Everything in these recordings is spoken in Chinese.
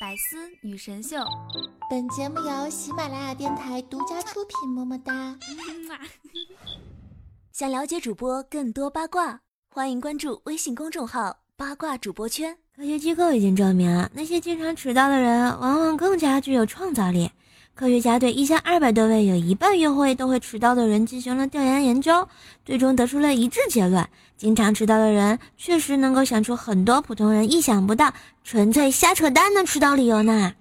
百思女神秀，本节目由喜马拉雅电台独家出品。么么哒！想了解主播更多八卦，欢迎关注微信公众号“八卦主播圈”。科学机构已经证明，那些经常迟到的人，往往更加具有创造力。科学家对一千二百多位有一半约会都会迟到的人进行了调研研究，最终得出了一致结论：经常迟到的人确实能够想出很多普通人意想不到、纯粹瞎扯淡的迟到理由呢。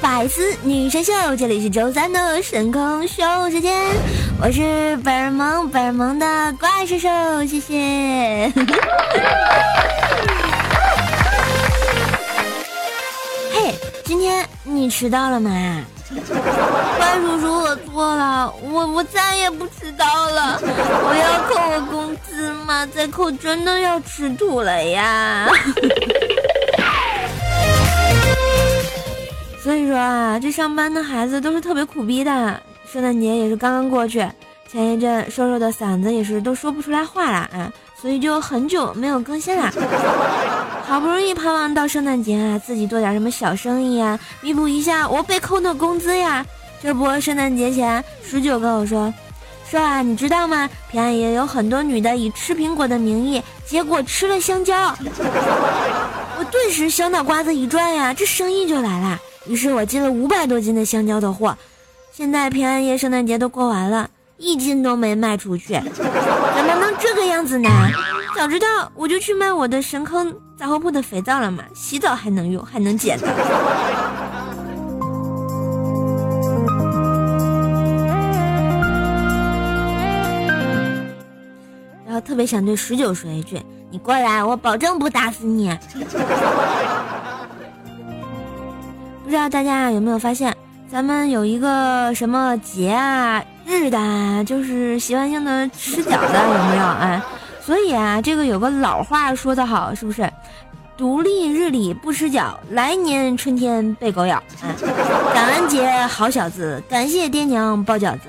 百思女神秀》，这里是周三的神空秀时间，我是本萌本萌的怪兽兽，谢谢。嘿，今天你迟到了吗？怪叔叔，我错了，我我再也不迟到了。我要扣我工资吗？再扣真的要吃土了呀。所以说啊，这上班的孩子都是特别苦逼的。圣诞节也是刚刚过去，前一阵瘦瘦的嗓子也是都说不出来话了啊，所以就很久没有更新了。好不容易盼望到圣诞节啊，自己做点什么小生意呀，弥补一下我被扣的工资呀。这不，圣诞节前十九跟我说，说啊，你知道吗？平安夜有很多女的以吃苹果的名义，结果吃了香蕉。我顿时小脑瓜子一转呀，这生意就来了。于是我进了五百多斤的香蕉的货，现在平安夜、圣诞节都过完了，一斤都没卖出去，怎么能这个样子呢？早知道我就去卖我的神坑杂货铺的肥皂了嘛，洗澡还能用，还能减呢。然后特别想对十九说一句：“你过来，我保证不打死你。”不知道大家有没有发现，咱们有一个什么节啊、日的，就是习惯性的吃饺子，有没有啊？所以啊，这个有个老话说得好，是不是？独立日里不吃饺，来年春天被狗咬。啊！感恩节好小子，感谢爹娘包饺子。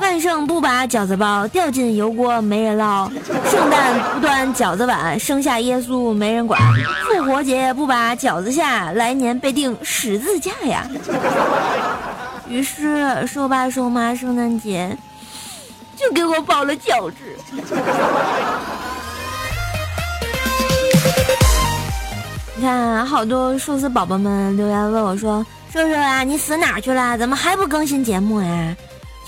万圣不把饺子包，掉进油锅没人捞；圣诞不端饺子碗，生下耶稣没人管；复活节不把饺子下，来年被钉十字架呀。于是瘦爸瘦妈圣诞节就给我包了饺子。你看，好多寿司宝宝们留言问我说：“瘦瘦啊，你死哪去了？怎么还不更新节目呀？”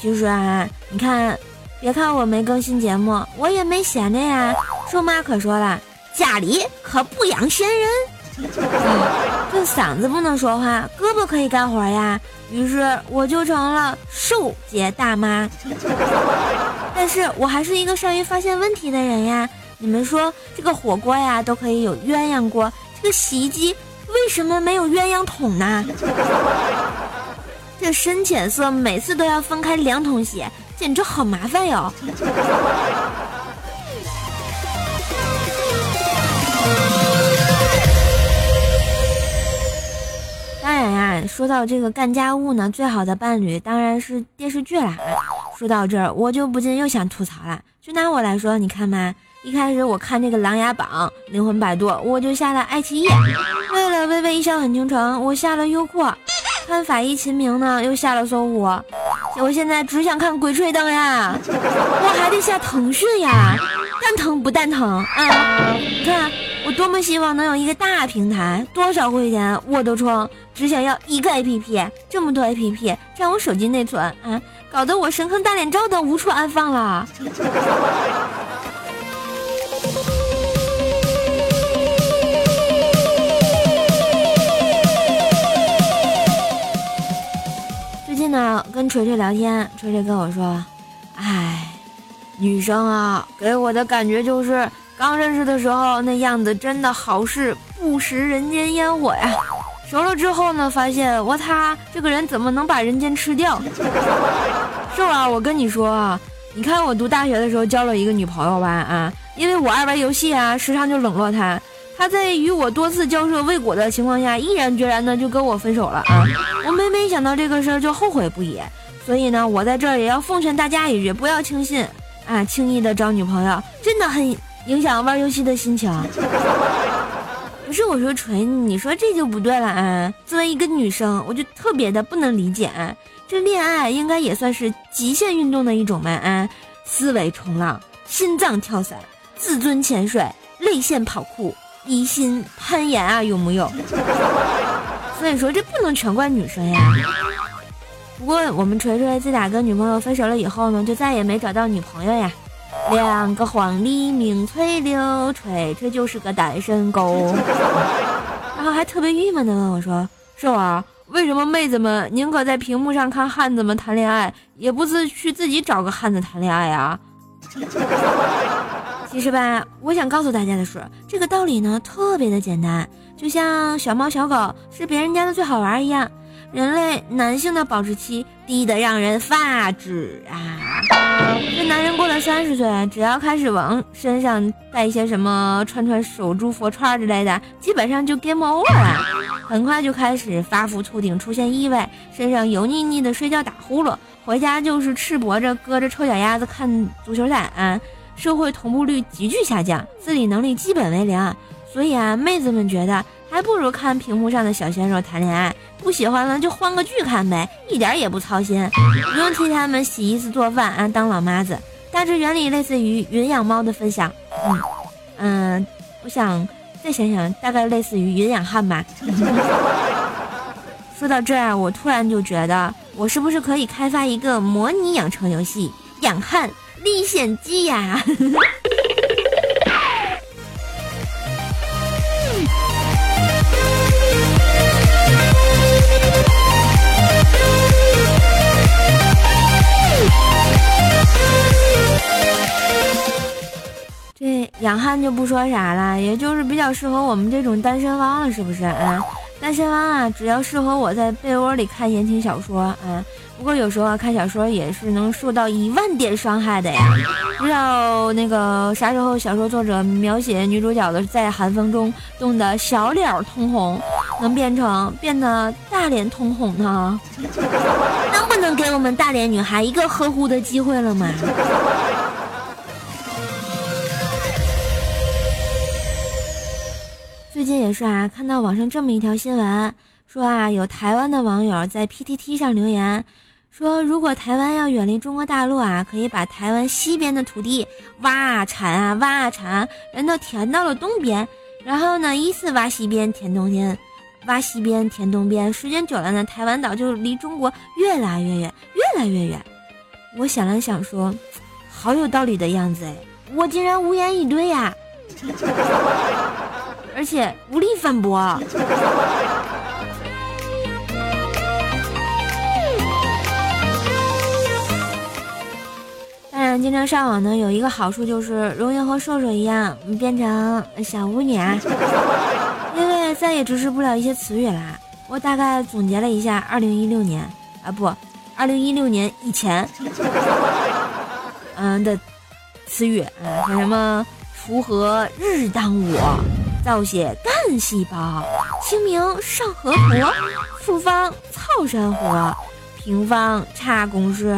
其实啊，你看，别看我没更新节目，我也没闲着呀。瘦妈可说了，家里可不养闲人，这嗓子不能说话，胳膊可以干活呀。于是我就成了瘦姐大妈。但是我还是一个善于发现问题的人呀。你们说这个火锅呀都可以有鸳鸯锅，这洗衣机为什么没有鸳鸯桶呢？这深浅色每次都要分开两桶洗，简直好麻烦哟。当然呀，说到这个干家务呢，最好的伴侣当然是电视剧啦。说到这儿，我就不禁又想吐槽了。就拿我来说，你看嘛，一开始我看这个《琅琊榜》《灵魂摆渡》，我就下了爱奇艺；为了《微微一笑很倾城》，我下了优酷。看法医秦明呢，又下了搜狐，我现在只想看《鬼吹灯》呀，我还得下腾讯呀，蛋疼不蛋疼啊？你看我多么希望能有一个大平台，多少会员我都充，只想要一个 APP，这么多 APP 占我手机内存啊，搞得我神坑大脸照都无处安放了。跟锤锤聊天，锤锤跟我说：“哎，女生啊，给我的感觉就是刚认识的时候那样子，真的好事不食人间烟火呀。熟了之后呢，发现我他这个人怎么能把人间吃掉？是吧？我跟你说啊，你看我读大学的时候交了一个女朋友吧啊，因为我爱玩游戏啊，时常就冷落她。他在与我多次交涉未果的情况下，毅然决然的就跟我分手了啊！我每每想到这个事儿就后悔不已。所以呢，我在这儿也要奉劝大家一句，不要轻信啊，轻易的找女朋友，真的很影响玩游戏的心情。不是我说锤，你说这就不对了啊！作为一个女生，我就特别的不能理解啊，这恋爱应该也算是极限运动的一种嘛啊！思维冲浪、心脏跳伞、自尊潜水、泪腺跑酷。一心攀岩啊，有木有？所以说这不能全怪女生呀。不过我们锤锤自打跟女朋友分手了以后呢，就再也没找到女朋友呀。两个黄鹂鸣翠柳，锤锤就是个单身狗。然后还特别郁闷的问我说：“是啊，为什么妹子们宁可在屏幕上看汉子们谈恋爱，也不自去自己找个汉子谈恋爱呀？” 其实吧，我想告诉大家的是，这个道理呢特别的简单，就像小猫小狗是别人家的最好玩一样。人类男性的保质期低得让人发指啊！这男人过了三十岁，只要开始往身上带一些什么串串手珠、佛串之类的，基本上就 game over 了。很快就开始发福秃顶，出现异味，身上油腻腻的，睡觉打呼噜，回家就是赤膊着，搁着臭脚丫子看足球赛啊！社会同步率急剧下降，自理能力基本为零，所以啊，妹子们觉得还不如看屏幕上的小鲜肉谈恋爱。不喜欢了就换个剧看呗，一点也不操心，不用替他们洗衣服做饭啊，当老妈子。大致原理类似于云养猫的分享，嗯嗯，我想再想想，大概类似于云养汉吧。说到这儿，我突然就觉得，我是不是可以开发一个模拟养成游戏，养汉？历险记呀！这养汉就不说啥了，也就是比较适合我们这种单身汪了，是不是？嗯，单身汪啊，只要适合我在被窝里看言情小说，嗯。不过有时候啊，看小说也是能受到一万点伤害的呀。不知道那个啥时候小说作者描写女主角的在寒风中冻得小脸通红，能变成变得大脸通红呢？能不能给我们大脸女孩一个呵护的机会了吗？最近也是啊，看到网上这么一条新闻，说啊，有台湾的网友在 PTT 上留言。说如果台湾要远离中国大陆啊，可以把台湾西边的土地挖啊铲啊挖啊铲，然后填到了东边，然后呢依次挖西边填东边，挖西边填东边，时间久了呢，台湾岛就离中国越来越远，越来越远。我想了想说，好有道理的样子哎，我竟然无言以对呀，而且无力反驳。当然经常上网呢，有一个好处就是容易和瘦瘦一样变成小巫女，因为再也直视不了一些词语啦。我大概总结了一下，二零一六年啊不，二零一六年以前，嗯的词语啊，像什么锄禾日当午，造血干细胞，清明上河图，复方操山河，平方差公式。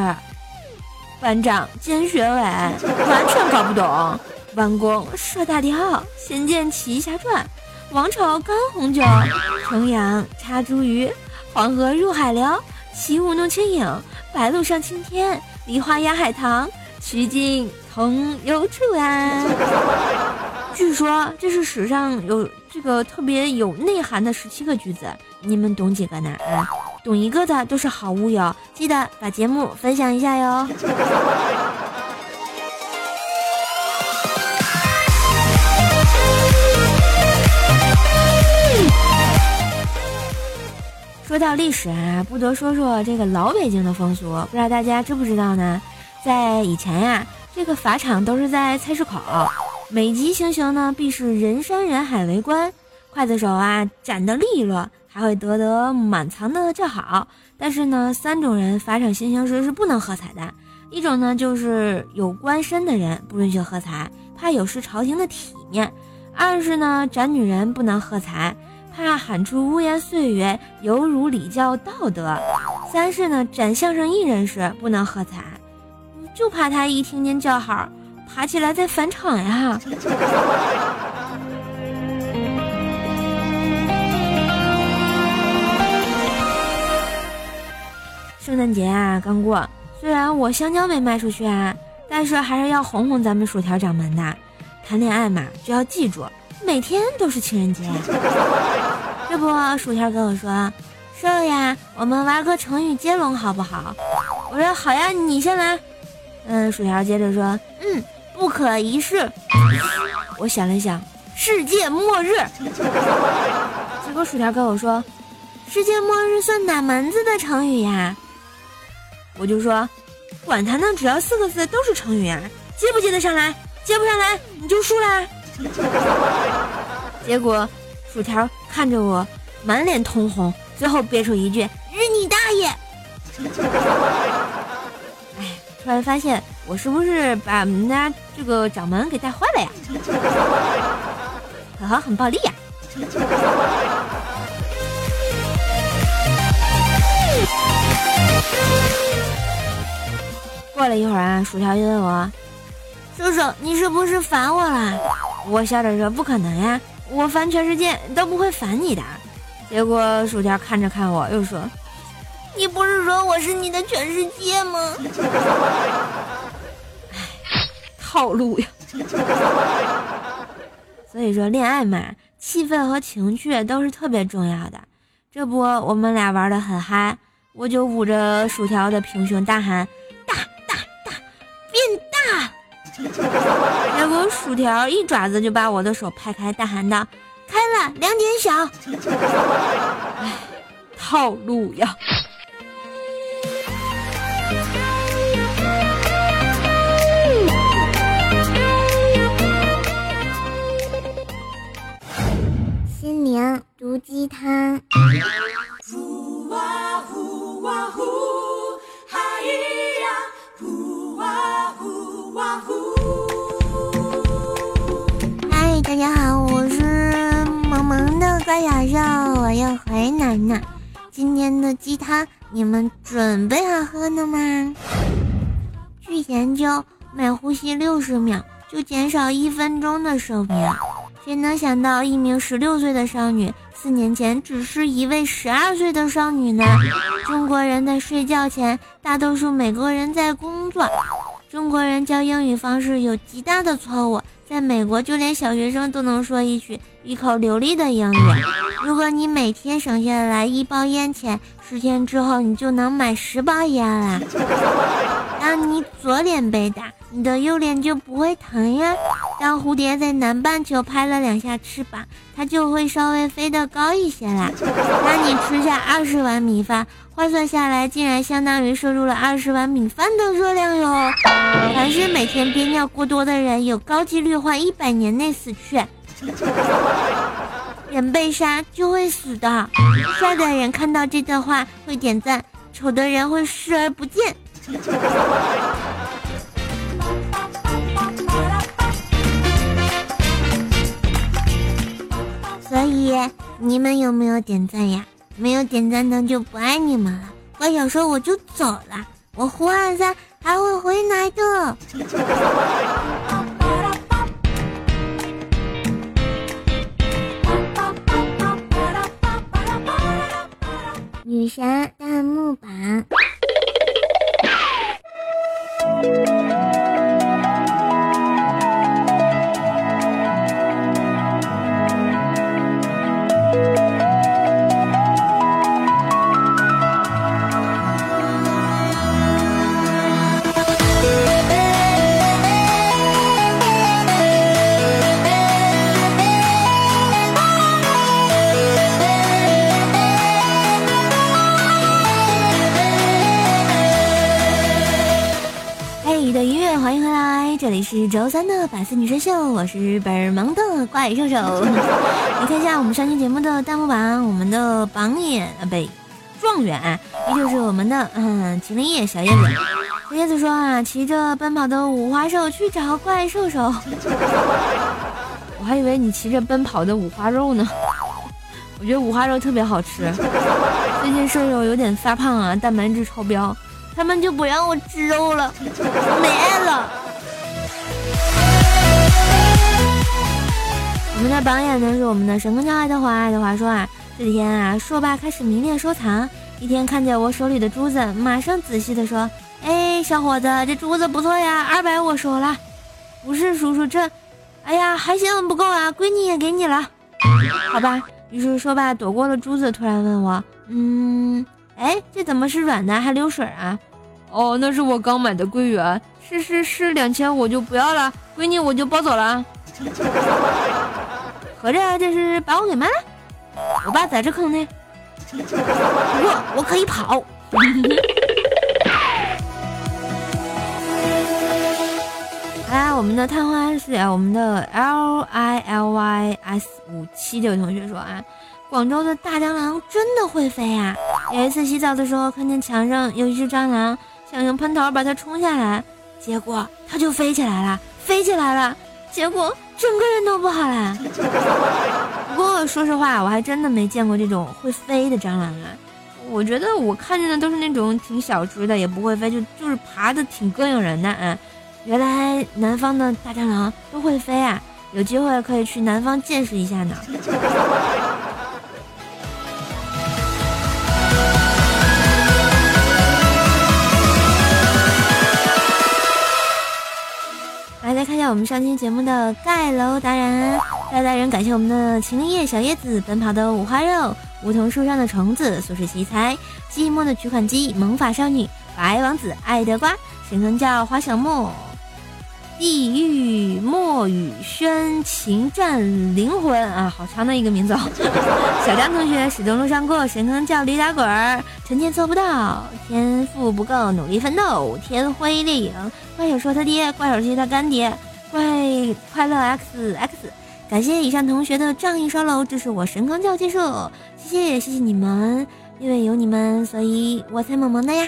班长兼学委完全搞不懂，弯弓射大雕，仙剑奇侠传，王朝干红酒，重阳插茱萸，黄河入海流，起舞弄清影，白鹭上青天，梨花压海棠，曲径通幽处啊！据说这是史上有这个特别有内涵的十七个句子，你们懂几个呢？啊？懂一个的都是好物哟，记得把节目分享一下哟。说到历史啊，不得说说这个老北京的风俗，不知道大家知不知道呢？在以前呀，这个法场都是在菜市口，每集行刑呢必是人山人海围观，刽子手啊斩得利落，还会得得满堂的叫好。但是呢，三种人法场行刑时是不能喝彩的，一种呢就是有官身的人不允许喝彩，怕有失朝廷的体面；二是呢斩女人不能喝彩。怕喊出污言碎语，有辱礼教道德。三是呢，斩相声艺人时不能喝彩，就怕他一听见叫好，爬起来再返场呀。圣诞节啊，刚过，虽然我香蕉没卖出去啊，但是还是要哄哄咱们薯条掌门的。谈恋爱嘛，就要记住。每天都是情人节，这不，薯条跟我说：“瘦呀，我们玩个成语接龙好不好？”我说：“好呀，你先来。”嗯，薯条接着说：“嗯，不可一世。”我想了想，世界末日。结果薯条跟我说：“世界末日算哪门子的成语呀？”我就说：“管他呢，只要四个字都是成语啊，接不接得上来？接不上来你就输啦。”结果，薯条看着我，满脸通红，最后憋出一句：“日你大爷！” 哎，突然发现我是不是把我们家这个掌门给带坏了呀？可好，很暴力呀！过了一会儿啊，薯条就问我：“叔叔，你是不是烦我了？”我笑着说：“不可能呀，我烦全世界都不会烦你的。”结果薯条看着看我，又说：“你不是说我是你的全世界吗？”哎，套路呀！所以说，恋爱嘛，气氛和情趣都是特别重要的。这不，我们俩玩的很嗨，我就捂着薯条的平胸大喊：“大大大，变大！”结果薯条一爪子就把我的手拍开，大喊道：“开了，两点小。”哎，套路呀！心灵毒鸡汤呜哇呼哇呼嗨。大家好，我是萌萌的高小兽，我又回来了。今天的鸡汤你们准备好喝了吗？据研究，每呼吸六十秒就减少一分钟的寿命。谁能想到，一名十六岁的少女四年前只是一位十二岁的少女呢？中国人在睡觉前，大多数美国人在工作。中国人教英语方式有极大的错误。在美国，就连小学生都能说一句一口流利的英语。如果你每天省下来一包烟钱，十天之后你就能买十包烟了。当你左脸被打，你的右脸就不会疼呀。当蝴蝶在南半球拍了两下翅膀，它就会稍微飞得高一些啦。当你吃下二十碗米饭，换算下来竟然相当于摄入了二十碗米饭的热量哟。凡是每天憋尿过多的人，有高几率患一百年内死去。人被杀就会死的，帅的人看到这段话会点赞，丑的人会视而不见。以你们有没有点赞呀？没有点赞的就不爱你们了。乖小说我就走了，我胡二三还会回来的。女神弹幕版。是周三的百思女神秀，我是本儿萌的怪兽兽。来看一下我们上期节目的弹幕榜，我们的榜眼啊，不，状元依旧是我们的嗯麒麟叶小叶子。小叶子说啊，骑着奔跑的五花兽去找怪兽兽。我还以为你骑着奔跑的五花肉呢。我觉得五花肉特别好吃。最近瘦瘦有点发胖啊，蛋白质超标，他们就不让我吃肉了，没了。我们的榜眼呢是我们的神坑教爱德华，爱德华说啊，这几天啊，硕爸开始迷恋收藏，一天看见我手里的珠子，马上仔细的说，哎，小伙子，这珠子不错呀，二百我收了。不是叔叔，这，哎呀，还嫌不够啊，闺女也给你了，好吧。于是硕爸躲过了珠子，突然问我，嗯，哎，这怎么是软的，还流水啊？哦，那是我刚买的桂圆，是是是，两千我就不要了，闺女我就抱走了。合着这是把我给卖了？我爸在这坑呢，不过我可以跑。啊，我们的探花是啊，我们的 L I L Y S 五七这位同学说啊，广州的大蟑螂真的会飞啊！有一次洗澡的时候，看见墙上有一只蟑螂，想用喷头把它冲下来，结果它就飞起来了，飞起来了，结果。整个人都不好了。不过说实话，我还真的没见过这种会飞的蟑螂啊。我觉得我看见的都是那种挺小只的，也不会飞，就就是爬的挺膈应人的啊。原来南方的大蟑螂都会飞啊！有机会可以去南方见识一下呢。来看一下我们上期节目的盖楼达人，盖楼达人感谢我们的秦林叶小叶子，奔跑的五花肉，梧桐树上的虫子，苏轼奇才，寂寞的取款机，萌法少女，白王子，爱德瓜，神坑叫花小木。地狱墨雨轩情战灵魂啊，好长的一个名字。哦小张同学始终路上过，神坑叫驴打滚儿，臣妾做不到，天赋不够，努力奋斗，天灰猎影。怪手说他爹，怪手是他干爹，怪快乐 X X。感谢以上同学的仗义刷楼，这是我神坑教技术，谢谢谢谢你们，因为有你们，所以我才萌萌的呀。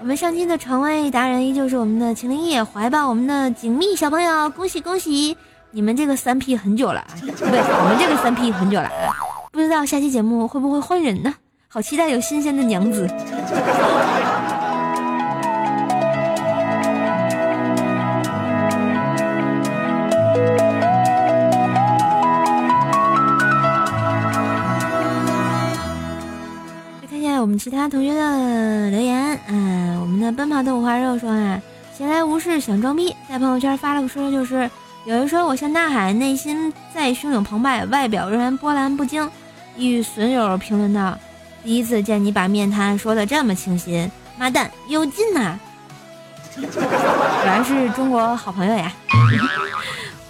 我们上期的床位达人依旧是我们的秦林叶，怀抱我们的锦觅小朋友，恭喜恭喜！你们这个三 P 很久了，不对，我们这个三 P 很久了，不知道下期节目会不会换人呢？好期待有新鲜的娘子。其他同学的留言，嗯，我们的奔跑的五花肉说啊，闲来无事想装逼，在朋友圈发了个说，就是有人说我像大海，内心再汹涌澎湃，外表仍然波澜不惊。一损友评论道：“第一次见你把面瘫说的这么清新，妈蛋有劲呐！果然是中国好朋友呀。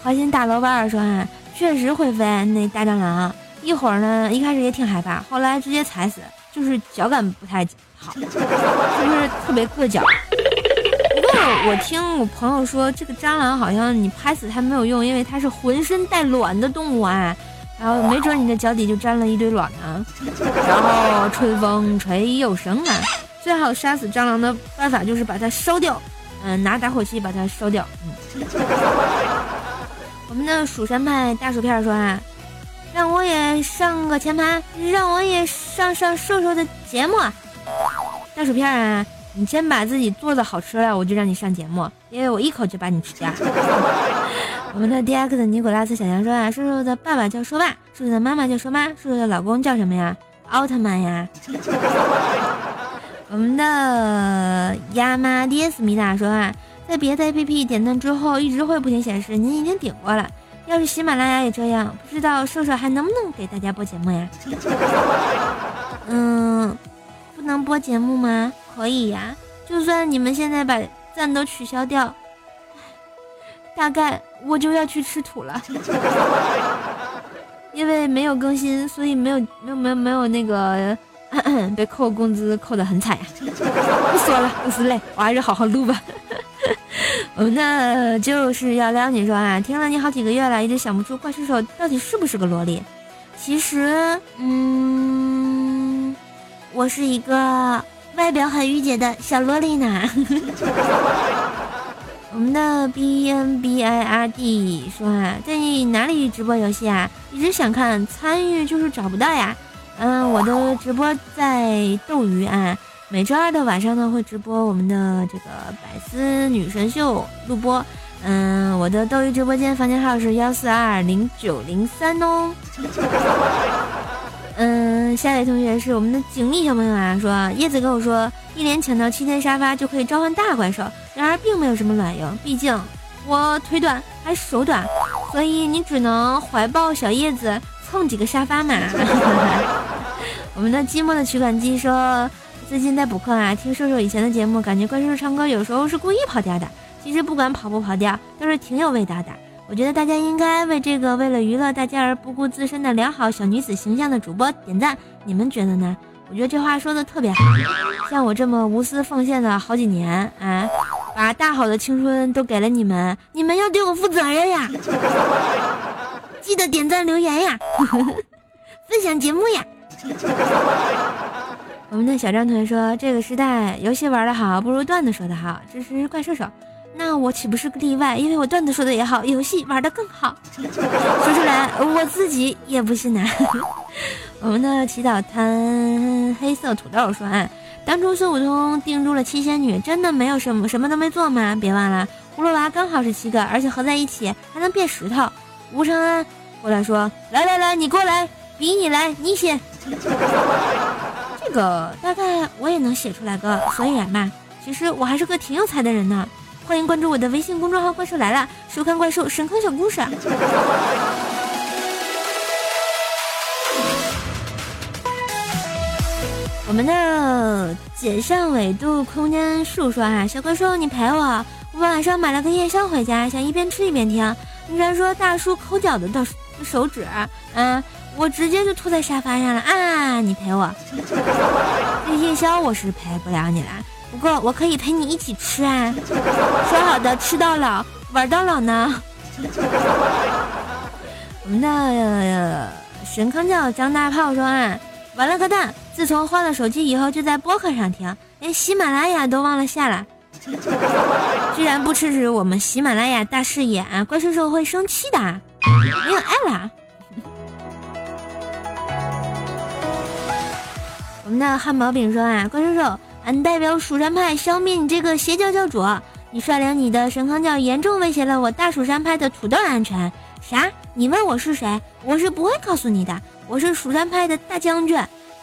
花心大萝卜说啊，确实会飞那大蟑螂，一会儿呢，一开始也挺害怕，后来直接踩死。就是脚感不太好，就是特别硌脚。不过我听我朋友说，这个蟑螂好像你拍死它没有用，因为它是浑身带卵的动物啊。然后没准你的脚底就沾了一堆卵呢。然后春风吹又生啊。最好杀死蟑螂的办法就是把它烧掉，嗯，拿打火机把它烧掉。嗯。我们的蜀山派大薯片说啊。让我也上个前排，让我也上上瘦瘦的节目。大薯片啊，你先把自己做的好吃了，我就让你上节目，因为我一口就把你吃掉。我们的 D X 尼古拉斯小羊说啊，瘦瘦的爸爸叫说爸，瘦瘦的妈妈叫说妈，瘦瘦的老公叫什么呀？奥特曼呀。我们的亚麻迪斯米达说啊，在别的 A P P 点赞之后，一直会不停显示您已经点过了。要是喜马拉雅也这样，不知道瘦瘦还能不能给大家播节目呀？嗯，不能播节目吗？可以呀，就算你们现在把赞都取消掉，大概我就要去吃土了。因为没有更新，所以没有没有没有没有那个被扣工资扣的很惨呀。不说了，不是累，我还是好好录吧。我们的就是要撩你说啊，听了你好几个月了，一直想不出怪兽手到底是不是个萝莉。其实，嗯，我是一个外表很御姐的小萝莉呢。我们的 B N B I R D 说啊，在你哪里直播游戏啊？一直想看，参与就是找不到呀。嗯，我的直播在斗鱼啊，每周二的晚上呢会直播我们的这个百思女神秀录播。嗯，我的斗鱼直播间房间号是幺四二零九零三哦。嗯，下一位同学是我们的景丽小朋友啊，说叶子跟我说，一连抢到七天沙发就可以召唤大怪兽，然而并没有什么卵用，毕竟我腿短还手短，所以你只能怀抱小叶子蹭几个沙发嘛。我们的寂寞的取款机说，最近在补课啊，听瘦瘦以前的节目，感觉怪叔叔唱歌有时候是故意跑调的，其实不管跑不跑调，都是挺有味道的。我觉得大家应该为这个为了娱乐大家而不顾自身的良好小女子形象的主播点赞，你们觉得呢？我觉得这话说的特别好。像我这么无私奉献了好几年啊，把大好的青春都给了你们，你们要对我负责任呀！记得点赞留言呀，分享节目呀。我们的小张同学说：“这个时代游戏玩的好，不如段子说的好。”支持怪兽手。那我岂不是个例外？因为我段子说的也好，游戏玩的更好。说出来我自己也不信呐。我们的祈祷摊黑色土豆说：“啊，当初孙悟空定住了七仙女，真的没有什么什么都没做吗？别忘了，葫芦娃刚好是七个，而且合在一起还能变石头。”吴承恩过来说：“来来来，你过来，比你来，你写。这个大概我也能写出来个所以然吧。其实我还是个挺有才的人呢。”欢迎关注我的微信公众号“怪兽来了”，收看怪兽神坑小故事。我们的解上纬度空间树说啊，小怪兽你陪我，我晚上买了个夜宵回家，想一边吃一边听。你然说大叔抠脚的的手指，啊，我直接就吐在沙发上了啊！你陪我，这夜宵我是陪不了你了。不过我可以陪你一起吃啊，说好的吃到老玩到老呢。我们的神坑叫张大炮说啊，完了个蛋！自从换了手机以后，就在播客上听，连喜马拉雅都忘了下了。居然不支持我们喜马拉雅大视野啊，怪兽兽会生气的，没有爱了。我们的汉堡饼说啊，怪兽兽。俺代表蜀山派消灭你这个邪教教主！你率领你的神坑教严重威胁了我大蜀山派的土豆安全。啥？你问我是谁？我是不会告诉你的。我是蜀山派的大将军。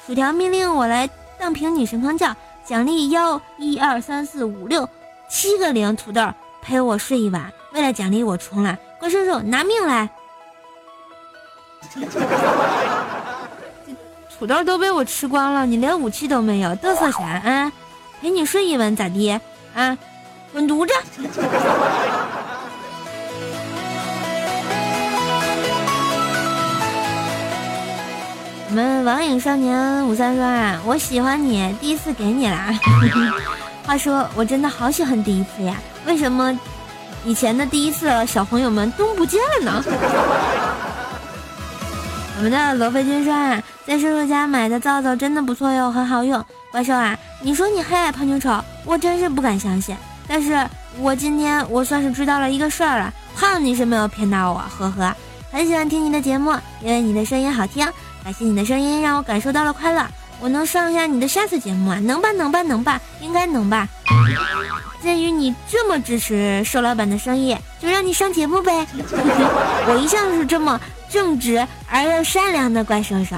薯条命令我来荡平你神坑教，奖励幺一二三四五六七个零土豆陪我睡一晚。为了奖励我重来，怪兽兽拿命来！土豆都被我吃光了，你连武器都没有，嘚瑟啥啊？陪你睡一晚咋的？啊，滚犊子！我们网瘾少年五三说啊，我喜欢你，第一次给你啦。话说我真的好喜欢第一次呀，为什么以前的第一次小朋友们都不见了呢？我们的罗非君说啊。在叔叔家买的皂皂真的不错哟，很好用。怪兽啊，你说你黑矮胖妞丑，我真是不敢相信。但是我今天我算是知道了一个事儿了，胖你是没有骗到我，呵呵。很喜欢听你的节目，因为你的声音好听。感谢你的声音，让我感受到了快乐。我能上一下你的下次节目啊？能吧，能吧，能吧，应该能吧。鉴于你这么支持瘦老板的生意，就让你上节目呗。我一向是这么。正直而又善良的怪兽手，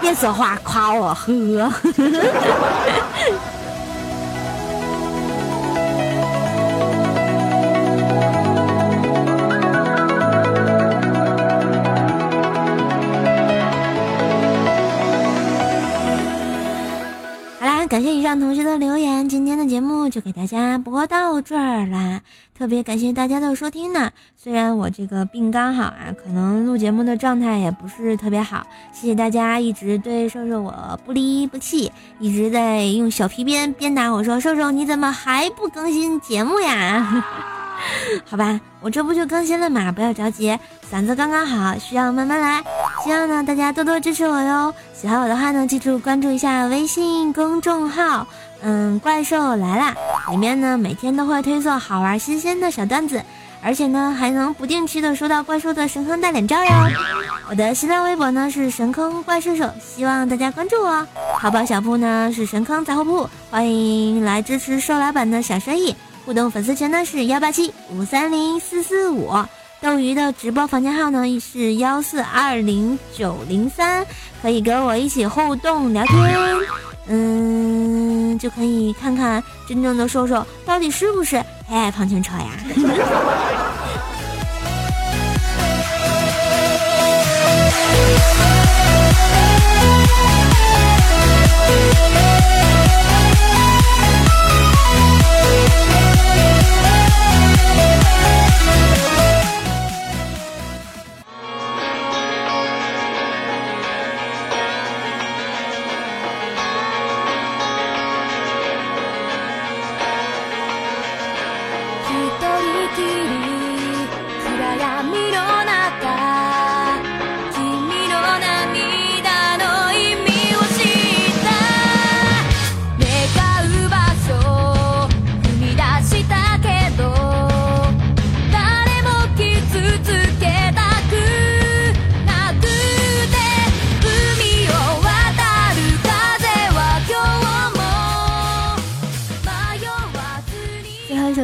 别说话夸我呵。呵谢以上同学的留言，今天的节目就。就给大家播到这儿啦。特别感谢大家的收听呢。虽然我这个病刚好啊，可能录节目的状态也不是特别好。谢谢大家一直对瘦瘦我不离不弃，一直在用小皮鞭鞭打我说：“瘦瘦你怎么还不更新节目呀？” 好吧，我这不就更新了嘛，不要着急，嗓子刚刚好，需要慢慢来。希望呢大家多多支持我哟。喜欢我的话呢，记住关注一下微信公众号，嗯，怪兽来啦，里面呢每天都会推送好玩新鲜的小段子，而且呢还能不定期的收到怪兽的神坑大脸照哟。我的新浪微博呢是神坑怪兽手，希望大家关注我。淘宝小铺呢是神坑杂货铺，欢迎来支持瘦老板的小生意。互动粉丝群呢是幺八七五三零四四五，斗鱼的直播房间号呢是幺四二零九零三，可以跟我一起互动聊天，嗯，就可以看看真正的瘦瘦到底是不是。黑爱胖青车呀。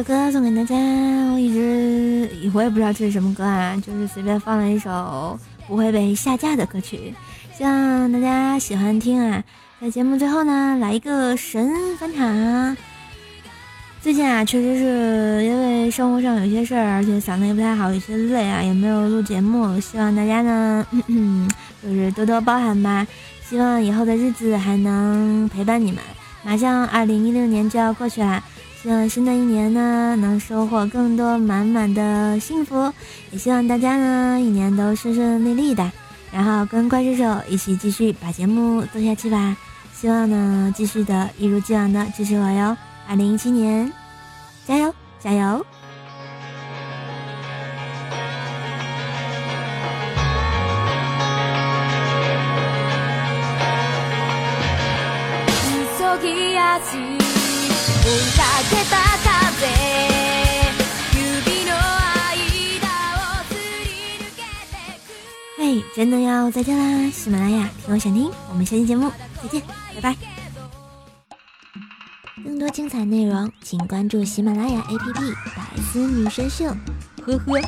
歌送给大家，我一直我也不知道这是什么歌啊，就是随便放了一首不会被下架的歌曲，希望大家喜欢听啊。在节目最后呢，来一个神返场。最近啊，确实是因为生活上有些事儿，而且嗓子也不太好，有些累啊，也没有录节目。希望大家呢，就是多多包涵吧。希望以后的日子还能陪伴你们。马上二零一六年就要过去啦。希望新的一年呢，能收获更多满满的幸福，也希望大家呢一年都顺顺利利的，然后跟怪兽手一起继续把节目做下去吧。希望呢继续的一如既往的支持我哟。二零一七年，加油加油！嘿，真的要再见啦！喜马拉雅，听我想听，我们下期节目再见，拜拜。更多精彩内容，请关注喜马拉雅 APP《百思女神秀》。呵呵。